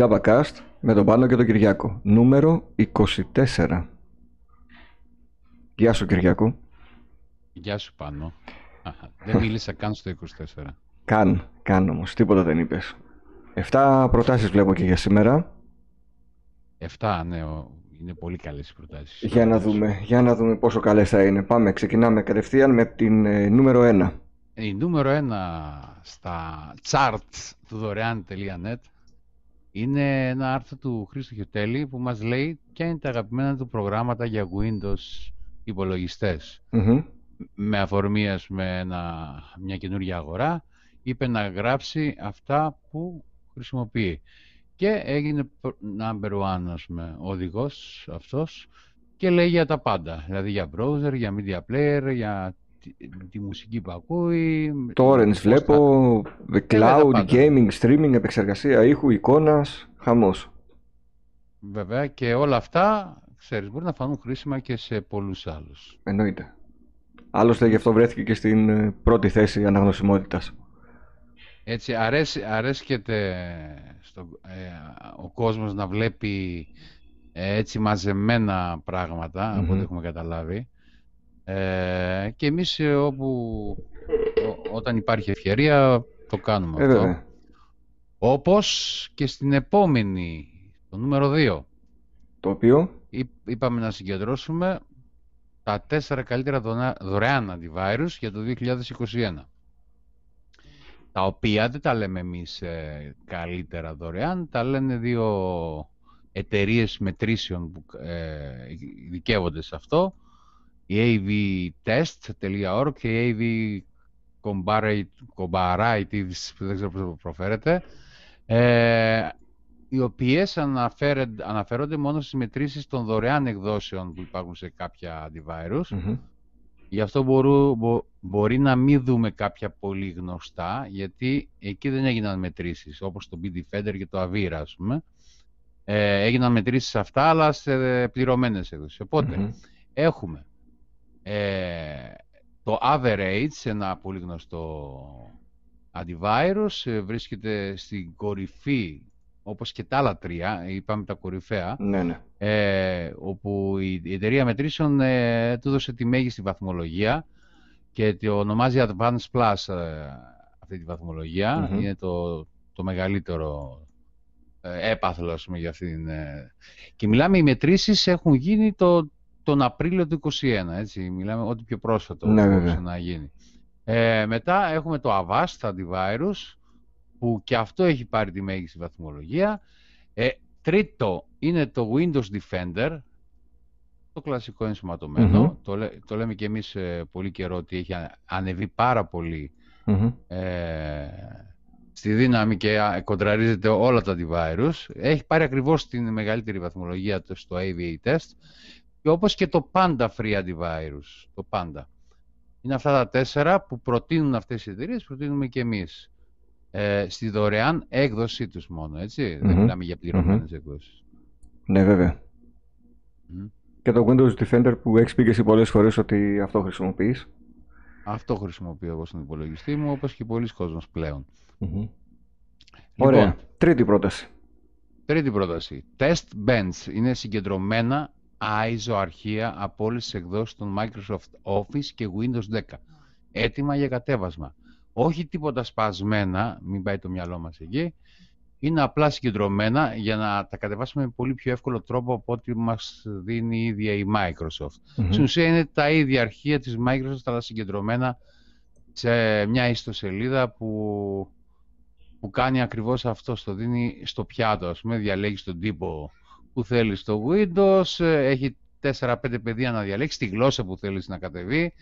Τζαμπακάστ με τον Πάνο και τον Κυριάκο. Νούμερο 24. Γεια σου Κυριάκο. Γεια σου Πάνο. δεν μίλησα καν στο 24. Καν, καν όμως. Τίποτα δεν είπες. 7 προτάσεις βλέπω και για σήμερα. 7, ναι. Είναι πολύ καλές οι προτάσεις. Για να δούμε, για να δούμε πόσο καλές θα είναι. Πάμε, ξεκινάμε κατευθείαν με την ε, νούμερο 1. Η νούμερο 1 στα charts του δωρεάν.net είναι ένα άρθρο του Χρήστο Χιωτέλη που μας λέει ποια είναι τα αγαπημένα του προγράμματα για Windows υπολογιστες Με αφορμή με μια καινούργια αγορά είπε να γράψει αυτά που χρησιμοποιεί. Και έγινε number one, ας πούμε, οδηγός αυτός και λέει για τα πάντα. Δηλαδή για browser, για media player, για τη, μουσική που ακούει. Torrents βλέπω, cloud, gaming, streaming, επεξεργασία ήχου, εικόνας, χαμός. Βέβαια και όλα αυτά, ξέρεις, μπορεί να φανούν χρήσιμα και σε πολλούς άλλους. Εννοείται. Άλλωστε γι' αυτό βρέθηκε και στην ε, πρώτη θέση αναγνωσιμότητας. Έτσι, αρέσει, αρέσκεται στο, ε, ο κόσμος να βλέπει ε, έτσι μαζεμένα από ό,τι έχουμε καταλάβει. Ε, και εμείς ε, όπου, όταν υπάρχει ευκαιρία το κάνουμε αυτό. Όπως και στην επόμενη, το νούμερο 2. Το οποίο; Είπαμε να συγκεντρώσουμε τα τέσσερα καλύτερα δωρεάν antivirus για το 2021 τα οποία δεν τα λέμε εμείς ε, καλύτερα δωρεάν, τα λένε δύο εταιρείες μετρήσεων που ε, δικαίβονται σε αυτό, η avtest.org και η avcomparative, δεν ξέρω πώς προφέρεται, ε, οι οποίες αναφέρονται μόνο στις μετρήσεις των δωρεάν εκδόσεων που υπάρχουν σε κάποια antivirus, Γι' αυτό μπορεί να μην δούμε κάποια πολύ γνωστά, γιατί εκεί δεν έγιναν μετρήσεις, όπως το BD και το Avira, ας πούμε. Ε, έγιναν μετρήσεις αυτά, αλλά σε πληρωμένες έκδοσεις. έχουμε ε, το Average, ένα πολύ γνωστό antivirus, ε, βρίσκεται στην κορυφή όπως και τα άλλα τρία, είπαμε τα κορυφαία, ναι, ναι. Ε, όπου η, εταιρεία μετρήσεων ε, του έδωσε τη μέγιστη βαθμολογία και το ονομάζει Advanced Plus ε, αυτή τη βαθμολογια Είναι το, το μεγαλύτερο ε, έπαθλο, πούμε, για αυτήν. Ε. Και μιλάμε, οι μετρήσεις έχουν γίνει το, τον Απρίλιο του 2021, έτσι. Μιλάμε ό,τι πιο πρόσφατο ναι, να γίνει. Ε, μετά έχουμε το Avast Antivirus, που και αυτό έχει πάρει τη μέγιστη βαθμολογία. Ε, τρίτο είναι το Windows Defender, το κλασικό Το, το λέμε και εμείς ε, πολύ καιρό ότι έχει ανεβεί πάρα ε, στη δύναμη και κοντραρίζεται όλα τα antivirus. Έχει πάρει ακριβώς την μεγαλύτερη βαθμολογία στο AVA test και όπως και το Panda Free Antivirus. Το Panda. Είναι αυτά τα τέσσερα που προτείνουν αυτές οι εταιρείες, προτείνουμε και εμείς ε, στη δωρεάν έκδοσή τους μόνο, Δεν μιλάμε για πληρωμένες εκδόσεις. Ναι, βέβαια. Και το Windows Defender που έχεις πει και εσύ πολλές φορές ότι αυτό χρησιμοποιείς. Αυτό χρησιμοποιώ εγώ στον υπολογιστή μου, όπως και πολλοί κόσμος πλέον. Ωραία. Λοιπόν, τρίτη πρόταση. Τρίτη πρόταση. Test Bench είναι συγκεντρωμένα ISO αρχεία από όλες τις εκδόσεις των Microsoft Office και Windows 10. Έτοιμα για κατέβασμα όχι τίποτα σπασμένα, μην πάει το μυαλό μας εκεί, είναι απλά συγκεντρωμένα για να τα κατεβάσουμε με πολύ πιο εύκολο τρόπο από ό,τι μας δίνει η ίδια η Microsoft. Στην ουσία είναι τα ίδια αρχεία της Microsoft, αλλά συγκεντρωμένα σε μια ιστοσελίδα που, που κάνει ακριβώς αυτό, στο δίνει στο πιάτο, ας πούμε, διαλέγεις τον τύπο που θέλει στο Windows, έχει 4-5 παιδεία να διαλέξει, τη γλώσσα που θέλεις να κατεβει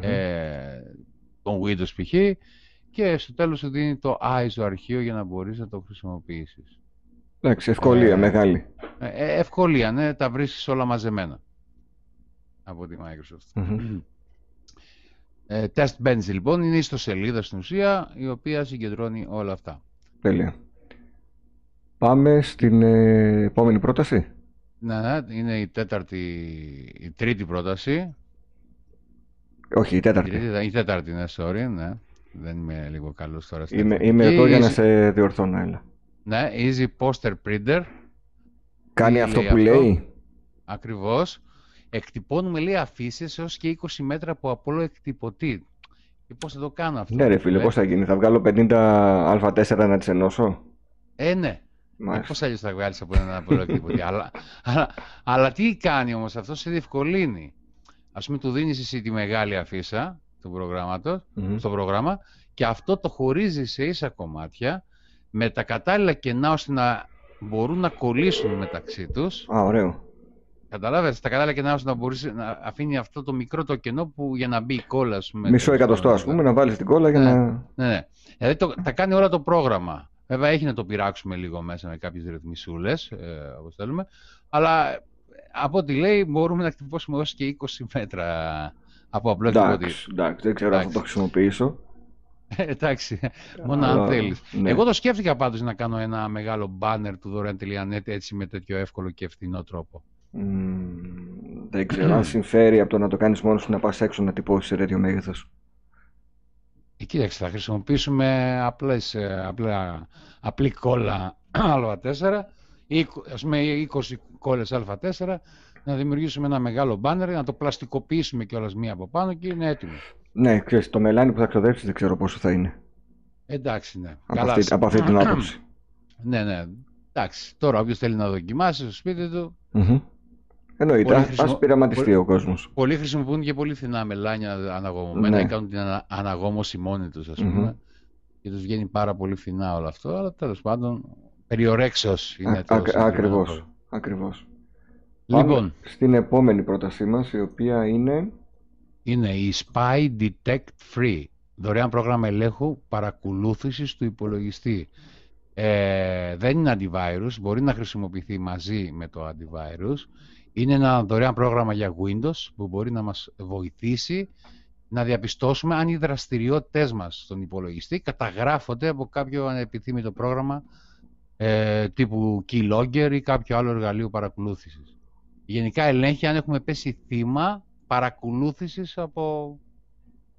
ε, τον Windows π.χ. και στο τέλος σου δίνει το ISO αρχείο για να μπορείς να το χρησιμοποιήσεις. Εντάξει, ευκολία ε, μεγάλη. Ε, ε, ευκολία, ναι, τα βρίσκεις όλα μαζεμένα από τη Microsoft. Mm-hmm. Ε, Test Bench λοιπόν είναι η ιστοσελίδα στην ουσία η οποία συγκεντρώνει όλα αυτά. Τέλεια. Πάμε στην ε, επόμενη πρόταση. Ναι, ναι, είναι η τέταρτη, η τρίτη πρόταση όχι, η τέταρτη. Η τέταρτη, ναι, sorry, ναι. Δεν είμαι λίγο καλός τώρα. Είμαι, είμαι εδώ για να σε διορθώνω, έλα. Ναι, Easy Poster Printer. Κάνει Τι αυτό λέει που αυτό; λέει; Ακριβώς. Εκτυπώνουμε, λέει, αφήσεις έως και 20 μέτρα από απλό εκτυπωτή. Και πώς θα το κάνω αυτό. Ναι ρε φίλε, ε; πώς θα γίνει; Θα βγάλω 50 α4 να τις ενώσω; Ε, ναι. Ε, Μάλιστα. πώς αλλιώς θα βγάλεις από ένα απλό εκτυπωτή. αλλά, αλλά, αλλά τι κάνει όμως αυτό, σε διευκολύνει. Ας πούμε, του δίνεις εσύ τη μεγάλη αφίσα του προγράμματος, Μμμ. στο πρόγραμμα και αυτό το χωρίζεις σε ίσα κομμάτια με τα κατάλληλα κενά ώστε να μπορούν να κολλήσουν μεταξύ τους Α, ωραίο. Καταλάβες, τα κατάλληλα κενά ώστε να μπορείς να αφήνει αυτό το μικρό το κενό που για να μπει η κόλλα, ας πούμε. Μισό τέλος εκατοστό πάντων. ας πούμε, να βάλεις την κόλλα για Ναι. να... Ναι, ναι. Δηλαδή το, τα κάνει όλα το πρόγραμμα. Βέβαια έχει να το πειράξουμε λίγο μέσα με κάποιες ρυθμισούλες, ε, όπως θέλουμε, αλλά ε, από ό,τι λέει μπορούμε να χτυπώσουμε έως και 20 μέτρα από απλό εκτυπωτή. Εντάξει, εντάξει, δεν ξέρω αν θα Εντάξει. το χρησιμοποιήσω. Ε, Εντάξει, μόνο Αλλά, αν θέλεις. ναι. Εγώ το σκέφτηκα πάντως να κάνω ένα μεγάλο banner του δωρεάν.net έτσι με τέτοιο εύκολο και φθηνό τρόπο. Μμμ, δεν ξέρω αν συμφέρει από το να το κάνεις μόνος σου να πας έξω να τυπώσεις σε τέτοιο μέγεθος. Ε, κοίταξε, θα χρησιμοποιήσουμε απλές, ε, απλά, απλή κόλλα α4 ή ας πούμε 20 κόλλες α4 να δημιουργήσουμε ένα μεγάλο μπάνερ, να το πλαστικοποιήσουμε κιόλας μία από πάνω και είναι έτοιμο. Ναι, ξέρεις, το μελάνι που θα ξοδέψεις δεν ξέρω πόσο θα είναι. Εντάξει, ναι. Από Καλά, αυτή, από αυτή την άποψη. ναι, ναι. Εντάξει, τώρα όποιος θέλει να δοκιμάσει στο σπίτι του, Μμμ. Εννοείται, Πολύ ας, χρησιμο- ας πειραματιστεί πολύ- ο κόσμος. πολλοί χρησιμοποιούν και πολύ φθηνά μελάνια αναγωγωμένα Ναι. ή κάνουν την ανα- αναγόμωση μόνοι τους, ας πούμε. Μμμ. Και τους βγαίνει πάρα πολύ φθηνά όλο αυτό, αλλά τέλος πάντων περιορέξεως είναι Α- το α- συγκεκριμένο ακριβώς, πρόγραμμα. ακριβώς. Λοιπόν, Πάμε στην επόμενη πρότασή μας, η οποία είναι... είναι η Spy Detect Free, δωρεάν πρόγραμμα ελέγχου παρακολούθησης του υπολογιστή. Ε, δεν είναι antivirus, μπορεί να χρησιμοποιηθεί μαζί με το antivirus. Είναι ένα δωρεάν πρόγραμμα για Windows που μπορεί να μας βοηθήσει να διαπιστώσουμε αν οι δραστηριότητες μας στον υπολογιστή καταγράφονται από κάποιο ανεπιθύμητο πρόγραμμα ε, τύπου Keylogger ή κάποιο άλλο εργαλείο παρακολούθησης. Γενικά ελέγχει αν έχουμε πέσει θύμα παρακολούθησης από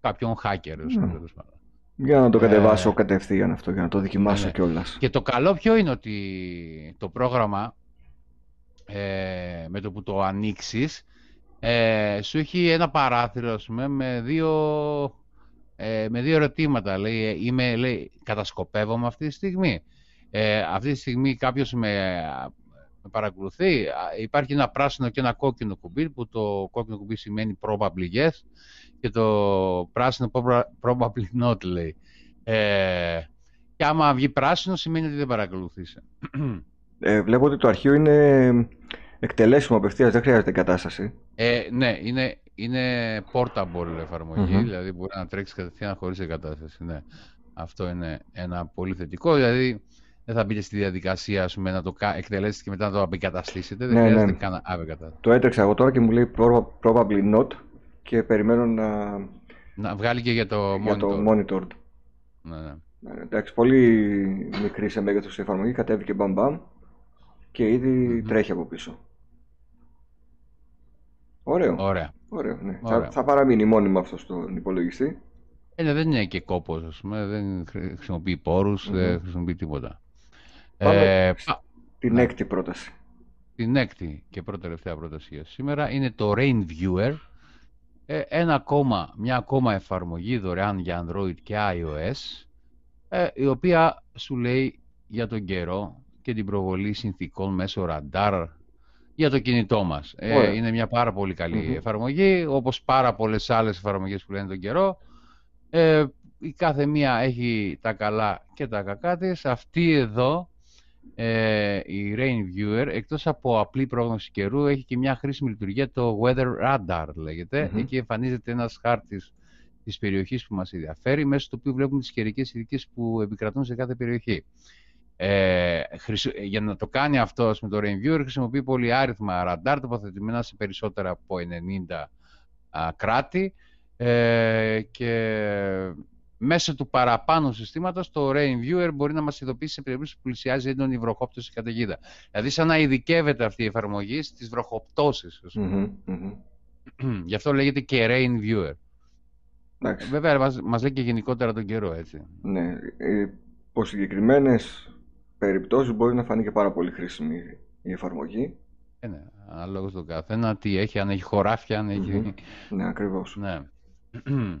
κάποιον hacker. ας πούμε, Ναι. τέλος πάντων. Για να το Ε, κατεβάσω κατευθείαν αυτό, για να το δοκιμάσω ναι, ναι. κιόλας. Και το καλό ποιο είναι ότι το πρόγραμμα ε, με το που το ανοίξεις ε, σου έχει ένα παράθυρο ας πούμε, με, δύο, ε, με δύο ερωτήματα. Λέει, ε, είμαι, λέει, κατασκοπεύομαι αυτή τη στιγμή. Ε, αυτή τη στιγμή κάποιος με, με παρακολουθεί. Α, Υπάρχει ένα πράσινο και ένα κόκκινο κουμπί που το κόκκινο κουμπί σημαίνει probably yes και το πράσινο proba- probably not λέει. Ε, και άμα βγει πράσινο σημαίνει ότι δεν παρακολουθήσε. Ε, βλέπω ότι το αρχείο είναι εκτελέσιμο απευθείας, δεν χρειάζεται εγκατάσταση. Ε, ναι, είναι, είναι portable εφαρμογή, Μμμ. δηλαδή μπορεί να τρέξεις κατευθείαν χωρίς εγκατάσταση. Ναι. Αυτό είναι ένα πολύ θετικό, δηλαδή δεν θα μπείτε στη διαδικασία ας πούμε, να το κα- εκτελέσετε και μετά να το απεγκαταστήσετε, δεν Ναι, χρειάζεται ναι. καν απεγκατάσταση. Το έτρεξα εγώ τώρα και μου λέει proba- probably not και περιμένω να... Να βγάλει και για το για monitor. το monitored. Ναι, ναι. Ναι, Εντάξει, πολύ μικρή σε μέγεθος η εφαρμογή, κατέβηκε μπαμ μπαμ και ήδη Μμμ. τρέχει από πίσω. Ωραίο, Ωραία. ωραίο, ναι. Ωραία. Θα, θα παραμείνει μόνιμα αυτός στον υπολογιστή. Ε, ναι, δεν είναι και κόπος, ας πούμε, δεν χρη- χρησιμοποιεί πόρους, Μμμ. δεν χρησιμοποιεί τίποτα. Πάμε Ε, σ- πα- Την ναι. έκτη πρόταση. Την έκτη και πρώτη τελευταία πρόταση για σήμερα είναι το Rain Viewer. Ε, ένα ακόμα, μια ακόμα εφαρμογή δωρεάν για Android και iOS, ε, η οποία σου λέει για τον καιρό και την προβολή συνθήκων μέσω ραντάρ για το κινητό μας. Ε, Ωραία. είναι μια πάρα πολύ καλή Μμμ. εφαρμογή, όπως πάρα πολλές άλλες εφαρμογές που λένε τον καιρό. Ε, η κάθε μία έχει τα καλά και τα κακά της. Αυτή εδώ, ε, η Rain Viewer, εκτός από απλή πρόγνωση καιρού, έχει και μια χρήσιμη λειτουργία, το Weather Radar λέγεται. Μμμ. Εκεί εμφανίζεται ένας χάρτης της περιοχής που μας ενδιαφέρει, μέσω του οποίου βλέπουμε τις καιρικές ειδικές που επικρατούν σε κάθε περιοχή. Ε, χρησι- για να το κάνει αυτό ας πούμε, το Rain Viewer χρησιμοποιεί πολύ άριθμα ραντάρ τοποθετημένα σε περισσότερα από 90 α, κράτη ε, και μέσω του παραπάνω συστήματος το Rain Viewer μπορεί να μας ειδοποιήσει σε περίπτωση που πλησιάζει έντονη βροχόπτωση ή καταιγίδα. Δηλαδή σαν να ειδικεύεται αυτή η εφαρμογή στις βροχοπτώσεις. ας πούμε. Μμμ, μμμ. Γι' αυτό λέγεται και Rain Viewer. Εντάξει. Βέβαια μας, μας λέει και γενικότερα τον καιρό έτσι. Ναι, ε, υπό συγκεκριμένε περιπτώσεις μπορεί να φανεί και πάρα πολύ χρήσιμη η εφαρμογή. Ε, ναι, ανάλογα στον καθένα, τι έχει, αν έχει χωράφια, αν έχει... Ναι, ακριβώς. Ναι.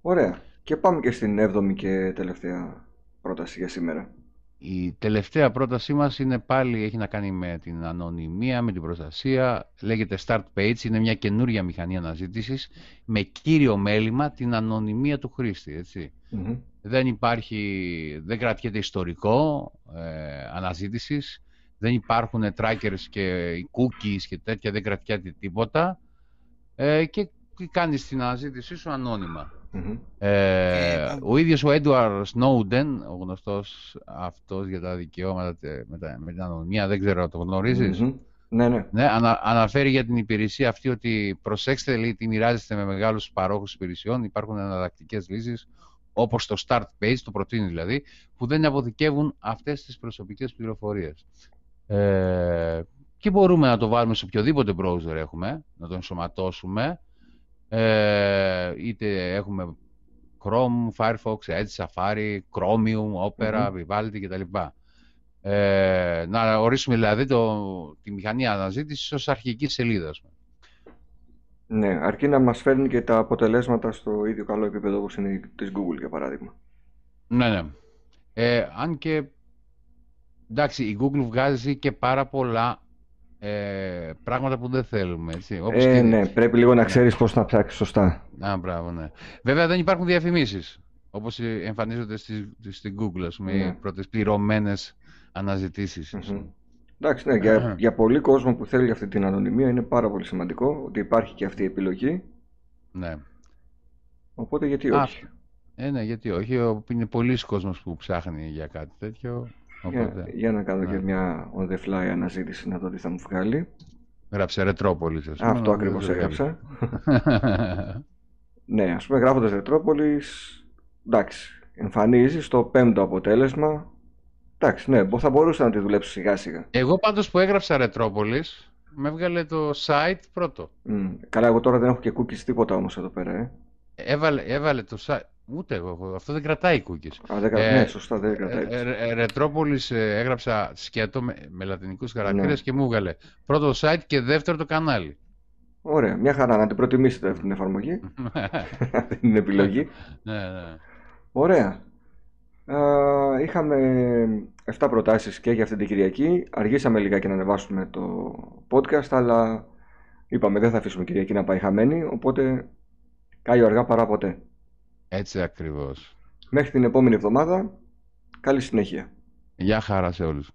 Ωραία. Και πάμε και στην έβδομη και τελευταία πρόταση για σήμερα. Η τελευταία πρότασή μας είναι πάλι, έχει να κάνει με την ανωνυμία, με την προστασία. Λέγεται Start Page, είναι μια καινούρια μηχανή αναζήτησης με κύριο μέλημα την ανωνυμία του χρήστη. Έτσι. Δεν υπάρχει, δεν κρατιέται ιστορικό ε, αναζήτησης, δεν υπάρχουν trackers και cookies και τέτοια, δεν κρατιέται τίποτα. Ε, και κάνεις την αναζήτησή σου ανώνυμα. Ε, ο ίδιος ο Έντουαρ Σνόουντεν, ο γνωστός αυτός για τα δικαιώματα με, τα, με την ανωνυμία, δεν ξέρω, το γνωριζεις Ναι, ναι. ναι ανα, αναφέρει για την υπηρεσία αυτή ότι προσέξτε, λέει, τι μοιράζεστε με μεγάλους παρόχους υπηρεσιών, υπάρχουν εναλλακτικές λύσεις, όπως το Start Page, το προτείνει δηλαδή, που δεν αποθηκεύουν αυτές τις προσωπικές πληροφορίες. Ε, και μπορούμε να το βάλουμε σε οποιοδήποτε browser έχουμε, να το ενσωματώσουμε, ε, είτε έχουμε Chrome, Firefox, Edge, Safari, Chromium, Opera, mm-hmm. Vivaldi κτλ. Ε, να ορίσουμε δηλαδή το, τη μηχανή αναζήτησης ως αρχική σελίδα. Ναι, αρκεί να μας φέρνει και τα αποτελέσματα στο ίδιο καλό επίπεδο όπως είναι της Google για παράδειγμα. Ναι, ναι. Ε, αν και εντάξει, η Google βγάζει και πάρα πολλά ε, πράγματα που δεν θέλουμε. Έτσι. Όπως ε, ναι, πρέπει λίγο να ναι. ξέρεις πώς να ψάξεις σωστά. Α, μπράβο, ναι. Βέβαια δεν υπάρχουν διαφημίσεις, όπως εμφανίζονται στη, στην Google, ας πούμε, ναι. οι πρώτες πληρωμένες αναζητήσεις. Εντάξει, ναι, για, για πολλοί κόσμο που θέλει αυτή την ανωνυμία είναι πάρα πολύ σημαντικό ότι υπάρχει και αυτή η επιλογή. Ναι. Οπότε γιατί όχι; ε, ναι, γιατί όχι. Είναι πολλοί κόσμος που ψάχνει για κάτι τέτοιο. Για, για, να κάνω και ναι. μια on the fly αναζήτηση να δω τι θα μου βγάλει. Γράψε Ρετρόπολης. Αυτό ακριβώς έγραψα. ναι, ας πούμε γράφοντας Ρετρόπολης. Εντάξει, εμφανίζεις το πέμπτο αποτέλεσμα. Εντάξει, ναι, θα μπορούσα να τη δουλέψω σιγά σιγά. Εγώ πάντως που έγραψα Ρετρόπολης, με έβγαλε το site πρώτο. Mm. Καλά, εγώ τώρα δεν έχω και cookies τίποτα όμως εδώ πέρα. Ε. Έβαλε, έβαλε το site. Ούτε εγώ. Αυτό δεν κρατάει cookies. Α, δεν κρατάει. Ε, ναι, σωστά, δεν κρατάει. Ε, ε, Ρετρόπολης ε, έγραψα σκέτο με, με λατινικούς χαρακτήρες ναι. και μου έβγαλε πρώτο site και δεύτερο το κανάλι. Ωραία. Μια χαρά να την προτιμήσετε αυτή την εφαρμογή. αυτή την επιλογή. ναι, ναι. Ωραία. Α, είχαμε 7 προτάσεις και για αυτή την Κυριακή. Αργήσαμε λιγάκι να ανεβάσουμε το podcast, αλλά είπαμε δεν θα αφήσουμε Κυριακή να πάει χαμένη, οπότε κάει αργά παρά ποτέ. Έτσι ακριβώς. Μέχρι την επόμενη εβδομάδα, καλή συνέχεια. Γεια χαρά σε όλους.